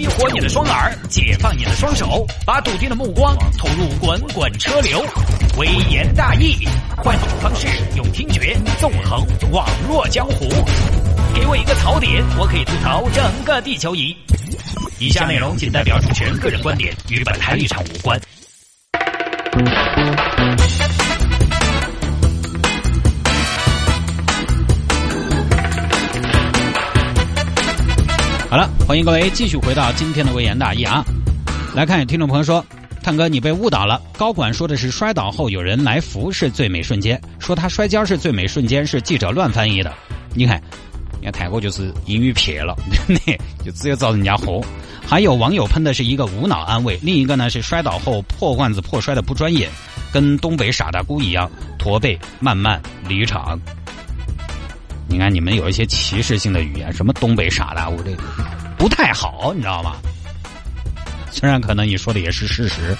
激活你的双耳，解放你的双手，把笃定的目光投入滚滚车流。微言大义，换种方式，用听觉纵横网络江湖。给我一个槽点，我可以吐槽整个地球仪。以下内容仅代表主持人个人观点，与本台立场无关。好了，欢迎各位继续回到今天的微言大义啊！来看听众朋友说，探哥你被误导了，高管说的是摔倒后有人来扶是最美瞬间，说他摔跤是最美瞬间是记者乱翻译的。你看，你看泰国就是英语撇了，就只有遭人家哄。还有网友喷的是一个无脑安慰，另一个呢是摔倒后破罐子破摔的不专业，跟东北傻大姑一样驼背慢慢离场。你看，你们有一些歧视性的语言，什么东北傻大姑，这个不太好，你知道吗？虽然可能你说的也是事实。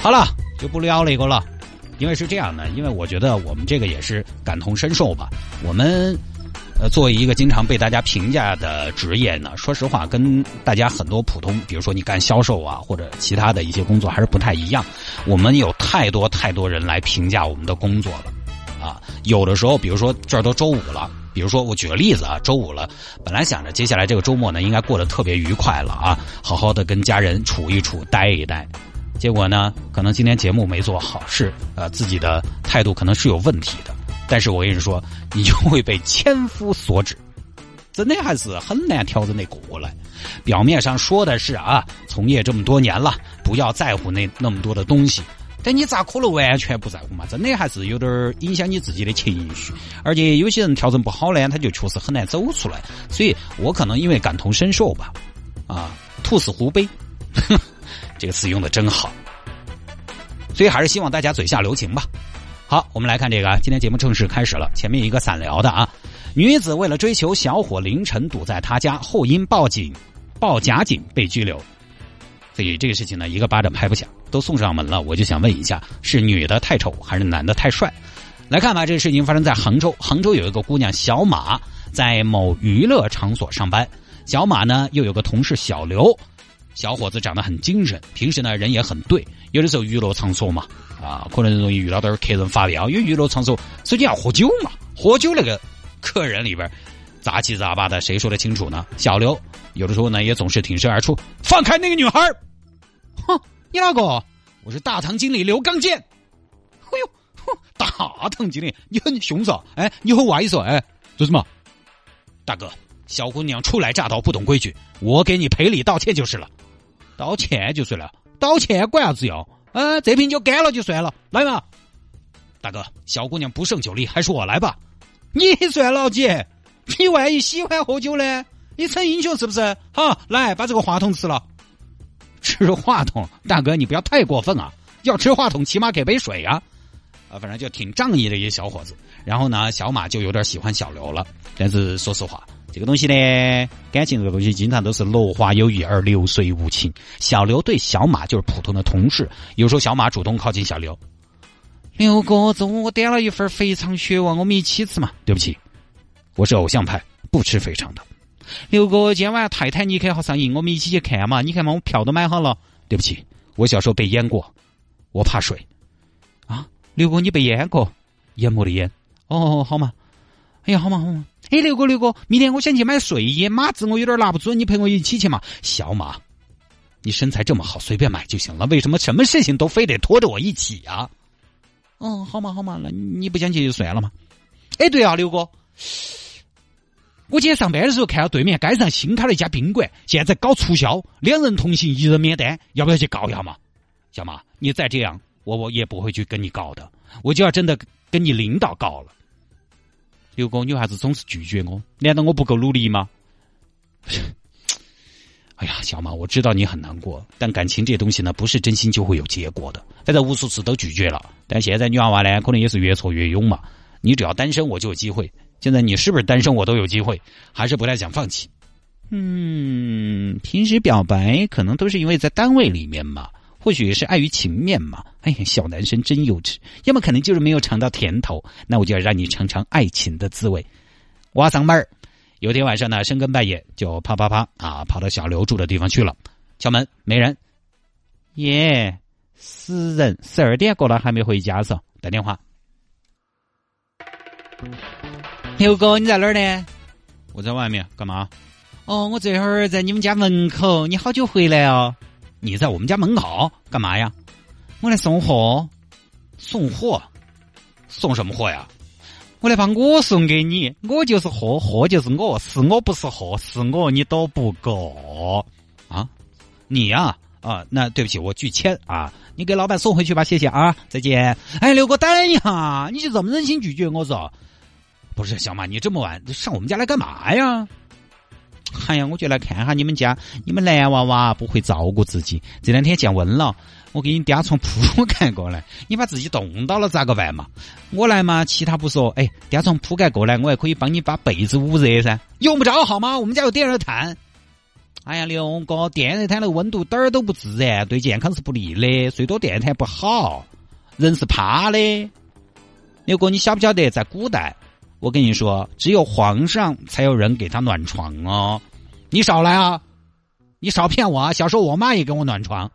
好了，就不聊那个了，因为是这样的，因为我觉得我们这个也是感同身受吧。我们呃，作为一个经常被大家评价的职业呢，说实话，跟大家很多普通，比如说你干销售啊，或者其他的一些工作，还是不太一样。我们有太多太多人来评价我们的工作了啊，有的时候，比如说这儿都周五了。比如说，我举个例子啊，周五了，本来想着接下来这个周末呢，应该过得特别愉快了啊，好好的跟家人处一处，待一待。结果呢，可能今天节目没做好，是呃自己的态度可能是有问题的。但是我跟你说，你就会被千夫所指，真的还是很难调整的过来。表面上说的是啊，从业这么多年了，不要在乎那那么多的东西。但你咋可能完全不在乎嘛？真的还是有点影响你自己的情绪，而且有些人调整不好呢，他就确实很难走出来。所以我可能因为感同身受吧，啊，兔死狐悲，这个词用的真好。所以还是希望大家嘴下留情吧。好，我们来看这个，今天节目正式开始了。前面一个散聊的啊，女子为了追求小伙，凌晨堵在他家后因报警报假警被拘留。所以这个事情呢，一个巴掌拍不响，都送上门了。我就想问一下，是女的太丑，还是男的太帅？来看吧，这个事情发生在杭州。杭州有一个姑娘小马，在某娱乐场所上班。小马呢，又有个同事小刘，小伙子长得很精神，平时呢人也很对。有的时候娱乐场所嘛，啊，可能容易遇到点客人发飙，因为娱乐场所首先要喝酒嘛，喝酒那个客人里边杂七杂八的，谁说得清楚呢？小刘有的时候呢，也总是挺身而出，放开那个女孩哼，你哪个？我是大堂经理刘刚健。哎呦，哼大堂经理，你很凶嗦！哎，你很歪嗦！哎，做什么？大哥，小姑娘初来乍到，不懂规矩，我给你赔礼道歉就是了。道歉就算了，道歉管啥子要？嗯，这瓶酒干了就算了，来嘛。大哥，小姑娘不胜酒力，还是我来吧。你算老几？你万一喜欢喝酒呢？你逞英雄是不是？好，来把这个话筒吃了。吃话筒，大哥你不要太过分啊！要吃话筒，起码给杯水啊！啊，反正就挺仗义的一个小伙子。然后呢，小马就有点喜欢小刘了。但是说实话，这个东西呢，感情这个东西经常都是落花有意而流水无情。小刘对小马就是普通的同事。有时候小马主动靠近小刘，刘哥，中午我点了一份肥肠血旺，我们一起吃嘛？对不起，我是偶像派，不吃肥肠的。刘哥，今晚泰坦尼克号上映，我们一起去看嘛？你看嘛，我票都买好了。对不起，我小时候被淹过，我怕水。啊，刘哥，你被淹过？淹没的淹。哦，好嘛。哎呀，好嘛好嘛。哎，刘哥刘哥，明天我想去买睡衣，码子我有点拿不准，你陪我一起去嘛？小马，你身材这么好，随便买就行了，为什么什么事情都非得拖着我一起啊？哦，好嘛好嘛，那你不想去就算了嘛。哎，对啊，刘哥。我今天上班的时候看到对面街上新开了一家宾馆，现在搞促销，两人同行一人免单，要不要去告一下嘛？小马，你再这样，我我也不会去跟你告的，我就要真的跟你领导告了。刘哥，女孩子总是拒绝我？难道我不够努力吗？哎呀，小马，我知道你很难过，但感情这东西呢，不是真心就会有结果的。反正无数次都拒绝了，但现在女娃娃呢，可能也是越挫越勇嘛。你只要单身，我就有机会。现在你是不是单身？我都有机会，还是不太想放弃。嗯，平时表白可能都是因为在单位里面嘛，或许是碍于情面嘛。哎呀，小男生真幼稚，要么可能就是没有尝到甜头。那我就要让你尝尝爱情的滋味。我上班儿，有天晚上呢，深更半夜就啪啪啪啊，跑到小刘住的地方去了，敲门没人。耶，死人！十二点过了还没回家嗦，打电话。刘哥，你在哪儿呢？我在外面，干嘛？哦，我这会儿在你们家门口。你好久回来哦？你在我们家门口干嘛呀？我来送货。送货？送什么货呀？我来把我送给你。我就是货，货就是我，是我不是货，是我你都不够啊！你呀啊，那对不起，我拒签啊！你给老板送回去吧，谢谢啊，再见。哎，刘哥，等一下，你就这么忍心拒绝我嗦？不是小马，你这么晚上我们家来干嘛呀？哎呀，我就来看下你们家，你们男娃娃不会照顾自己，这两天降温了，我给你嗲床铺盖过来，你把自己冻到了咋个办嘛？我来嘛，其他不说，哎，嗲床铺盖过来，我还可以帮你把被子捂热噻，用不着好吗？我们家有电热毯。哎呀，刘哥，电热毯的温度点儿都不自然，对健康是不利的，睡多电热毯不好，人是怕的。刘哥，你晓不晓得在古代？我跟你说，只有皇上才有人给他暖床哦。你少来啊！你少骗我啊！小时候我妈也给我暖床，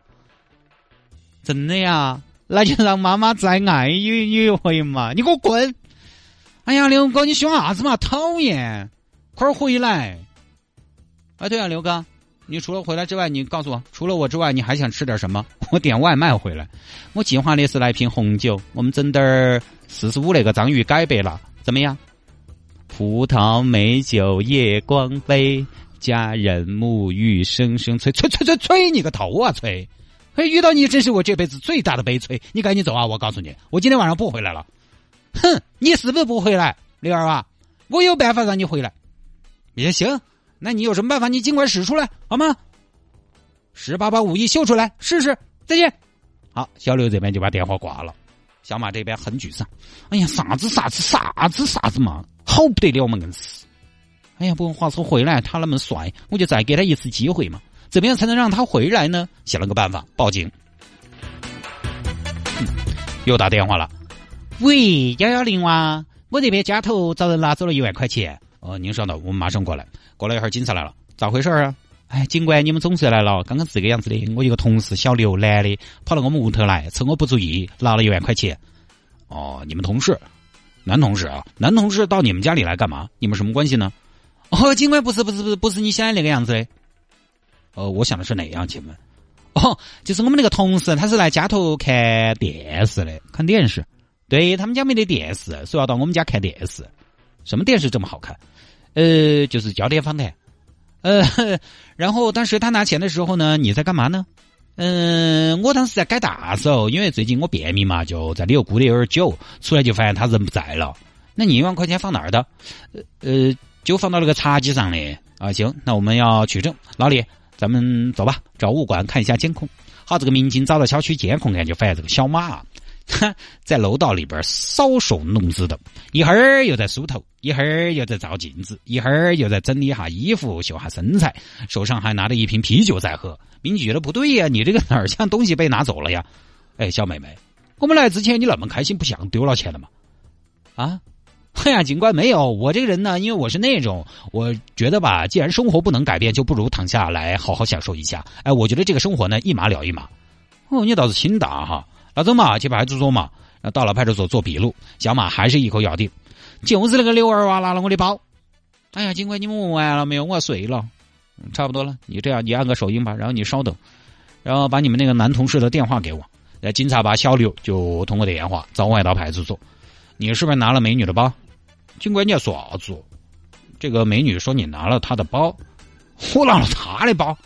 真的呀？那就让妈妈再爱一一回嘛！你给我滚！哎呀，刘哥，你凶啥子嘛？讨厌！快回来！哎，对啊，刘哥，你除了回来之外，你告诉我，除了我之外，你还想吃点什么？我点外卖回来。我计划的是来瓶红酒，我们整点儿四十五那个章鱼改白了，怎么样？葡萄美酒夜光杯，佳人沐浴声声催催催催催你个头啊催！嘿遇到你真是我这辈子最大的悲催！你赶紧走啊！我告诉你，我今天晚上不回来了。哼，你是不是不回来，刘二娃？我有办法让你回来。也行，那你有什么办法？你尽管使出来好吗？十八把武艺秀出来试试。再见。好，小刘这边就把电话挂了。小马这边很沮丧。哎呀，啥子啥子啥子啥子嘛！好不得了嘛，硬是！哎呀，不过话说回来，他那么帅，我就再给他一次机会嘛。怎么样才能让他回来呢？想了个办法，报警。又打电话了，喂，幺幺零哇，我这边家头找人拿走了一万块钱。哦，您稍等，我们马上过来。过了一会儿，警察来了，咋回事啊？哎，警官，你们总算来了。刚刚是这个样子的，我一个同事小刘，男的，跑到我们屋头来，趁我不注意拿了一万块钱。哦，你们同事。男同事啊，男同事到你们家里来干嘛？你们什么关系呢？哦，警官不是不是不是不是你想的那个样子的。呃，我想的是哪样？请问？哦，就是我们那个同事，他是来家头看电视的，看电视。对他们家没得电视，所以要到我们家看电视。什么电视这么好看？呃，就是焦点访谈。呃，然后当时他拿钱的时候呢，你在干嘛呢？嗯，我当时在改大手，因为最近我便秘嘛，就在里头咕的有点久，出来就发现他人不在了。那你一万块钱放哪儿的？呃，就放到那个茶几上的。啊，行，那我们要取证，老李，咱们走吧，找物管看一下监控。好，这个民警找到小区监控看，就发现这个小马。在楼道里边搔首弄姿的，一会儿又在梳头，一会儿又在照镜子，一会儿又在整理一下衣服、秀下身材，手上还拿着一瓶啤酒在喝。民警觉得不对呀，你这个哪儿像东西被拿走了呀？哎，小妹妹，我们来之前你那么开心，不像丢了钱了吗？啊？哎呀，警官没有，我这个人呢，因为我是那种，我觉得吧，既然生活不能改变，就不如躺下来好好享受一下。哎，我觉得这个生活呢，一码了一码。哦，你倒是心大哈。老周嘛，去派出所嘛。到了派出所做笔录，小马还是一口咬定，就是那个刘二娃拿了我的包。哎呀，警官，你们问完了没有？我睡了。差不多了，你这样，你按个手印吧，然后你稍等，然后把你们那个男同事的电话给我。那警察把小刘就通过电话召唤到派出所。你是不是拿了美女的包？警官，你要说啥子？这个美女说你拿了她的包，我拿了她的包，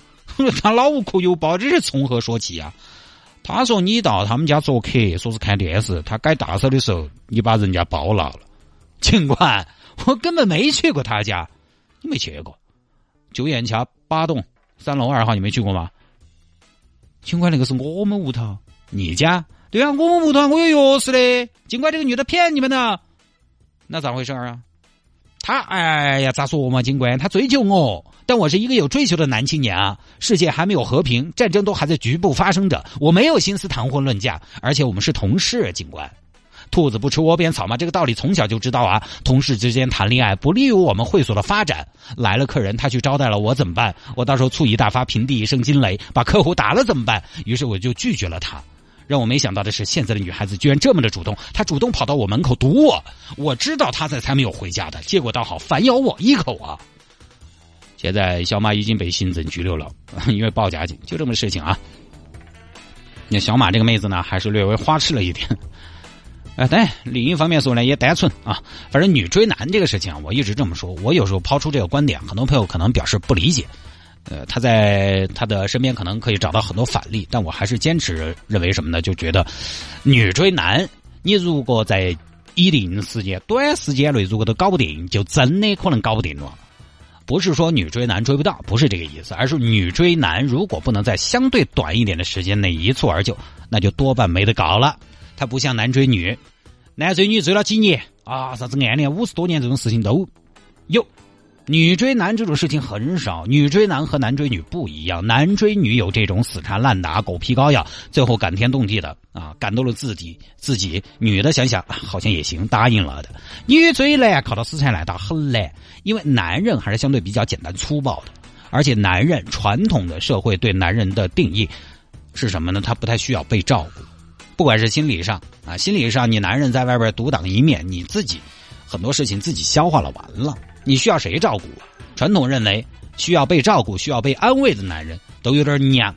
她脑壳有包，这是从何说起啊？他说你到他们家做客，说是看电视，他改大手的时候，你把人家包拿了。警官，我根本没去过他家，你没去过？九眼桥八栋三楼二号，你没去过吗？警官，那个是我们屋头，你家？对啊，我们屋头我有钥匙的。尽管这个女的骗你们的，那咋回事儿啊？他哎呀，咋说我嘛？警官，他追求我，但我是一个有追求的男青年啊。世界还没有和平，战争都还在局部发生着，我没有心思谈婚论嫁，而且我们是同事，警官。兔子不吃窝边草嘛，这个道理从小就知道啊。同事之间谈恋爱不利于我们会所的发展。来了客人，他去招待了我怎么办？我到时候醋意大发，平地一声惊雷，把客户打了怎么办？于是我就拒绝了他。让我没想到的是，现在的女孩子居然这么的主动，她主动跑到我门口堵我。我知道她在才没有回家的，结果倒好，反咬我一口啊！现在小马已经被行政拘留了，因为报假警，就这么个事情啊。那小马这个妹子呢，还是略微花痴了一点。哎，但另一方面说呢，也单纯啊。反正女追男这个事情啊，我一直这么说。我有时候抛出这个观点，很多朋友可能表示不理解。呃，他在他的身边可能可以找到很多反例，但我还是坚持认为什么呢？就觉得女追男，你如果在一定时间、短时间内如果都搞不定，就真的可能搞不定了。不是说女追男追不到，不是这个意思，而是女追男如果不能在相对短一点的时间内一蹴而就，那就多半没得搞了。他不像男追女，男追女追了几年啊，啥子暗恋五十多年这种事情都有。女追男这种事情很少，女追男和男追女不一样，男追女有这种死缠烂打、狗皮膏药，最后感天动地的啊，感动了自己自己。女的想想好像也行，答应了的。女追男考到死缠烂打很难，因为男人还是相对比较简单粗暴的，而且男人传统的社会对男人的定义是什么呢？他不太需要被照顾，不管是心理上啊，心理上你男人在外边独当一面，你自己很多事情自己消化了完了。你需要谁照顾？传统认为需要被照顾、需要被安慰的男人都有点娘，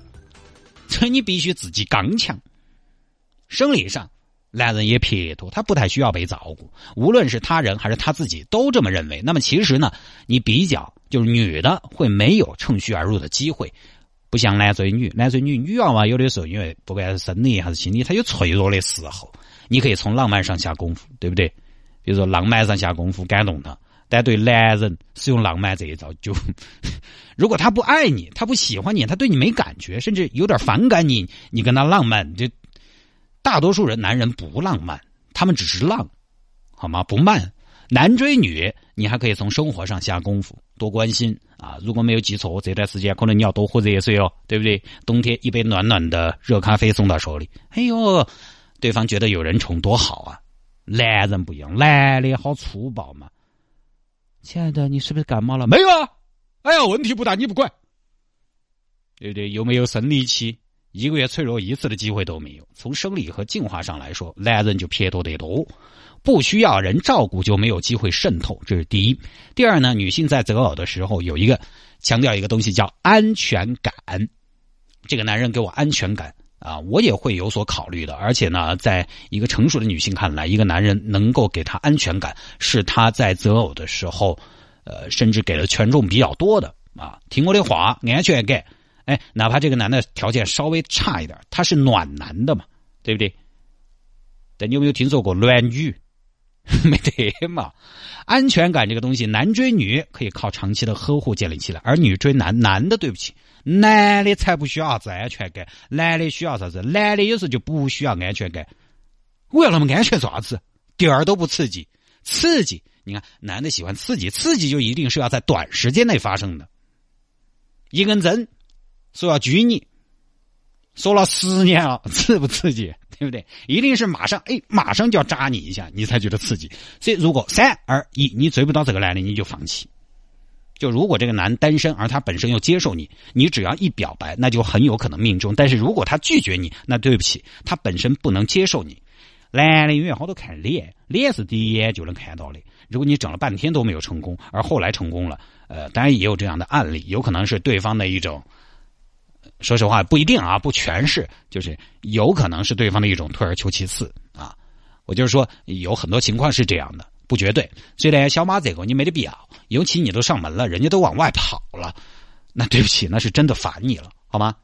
所以你必须自己刚强。生理上，男人也撇脱，他不太需要被照顾。无论是他人还是他自己都这么认为。那么其实呢，你比较就是女的会没有趁虚而入的机会，不像男追女。男追女，女娃娃有的时候因为不管是生理还是心理，她有脆弱的时候，你可以从浪漫上下功夫，对不对？比如说浪漫上下功夫，感动她。但对男人使用浪漫这一招，就 如果他不爱你，他不喜欢你，他对你没感觉，甚至有点反感你，你跟他浪漫，就大多数人男人不浪漫，他们只是浪，好吗？不慢。男追女，你还可以从生活上下功夫，多关心啊。如果没有记错，这段时间可能你要多喝热水哦，对不对？冬天一杯暖暖的热咖啡送到手里，哎呦，对方觉得有人宠多好啊。男人不一样，男的好粗暴嘛。亲爱的，你是不是感冒了？没有啊！哎呀，问题不大，你不管，对不对？又没有生理期，一个月脆弱一次的机会都没有。从生理和进化上来说，男人就撇脱得多，不需要人照顾就没有机会渗透，这是第一。第二呢，女性在择偶的时候有一个强调一个东西叫安全感，这个男人给我安全感。啊，我也会有所考虑的，而且呢，在一个成熟的女性看来，一个男人能够给她安全感，是她在择偶的时候，呃，甚至给了权重比较多的啊。听我的话，安全感，哎，哪怕这个男的条件稍微差一点，他是暖男的嘛，对不对？但你有没有听说过暖女？没得嘛，安全感这个东西，男追女可以靠长期的呵护建立起来，而女追男，男的对不起，男的才不需要啥子安全感，男的需要啥子？男的有时候就不需要安全感。我要那么安全做啥子？点儿都不刺激，刺激！你看，男的喜欢刺激，刺激就一定是要在短时间内发生的。一根针说要拘你，说了十年了，刺不刺激？对不对？一定是马上，哎，马上就要扎你一下，你才觉得刺激。所以，如果三二一，你追不到这个男的，你就放弃。就如果这个男单身，而他本身又接受你，你只要一表白，那就很有可能命中。但是如果他拒绝你，那对不起，他本身不能接受你。男的因为好多看脸，脸是第一眼就能看到的。如果你整了半天都没有成功，而后来成功了，呃，当然也有这样的案例，有可能是对方的一种。说实话不一定啊，不全是，就是有可能是对方的一种退而求其次啊。我就是说有很多情况是这样的，不绝对。所以呢，小马这个你没得必要，尤其你都上门了，人家都往外跑了，那对不起，那是真的烦你了，好吗？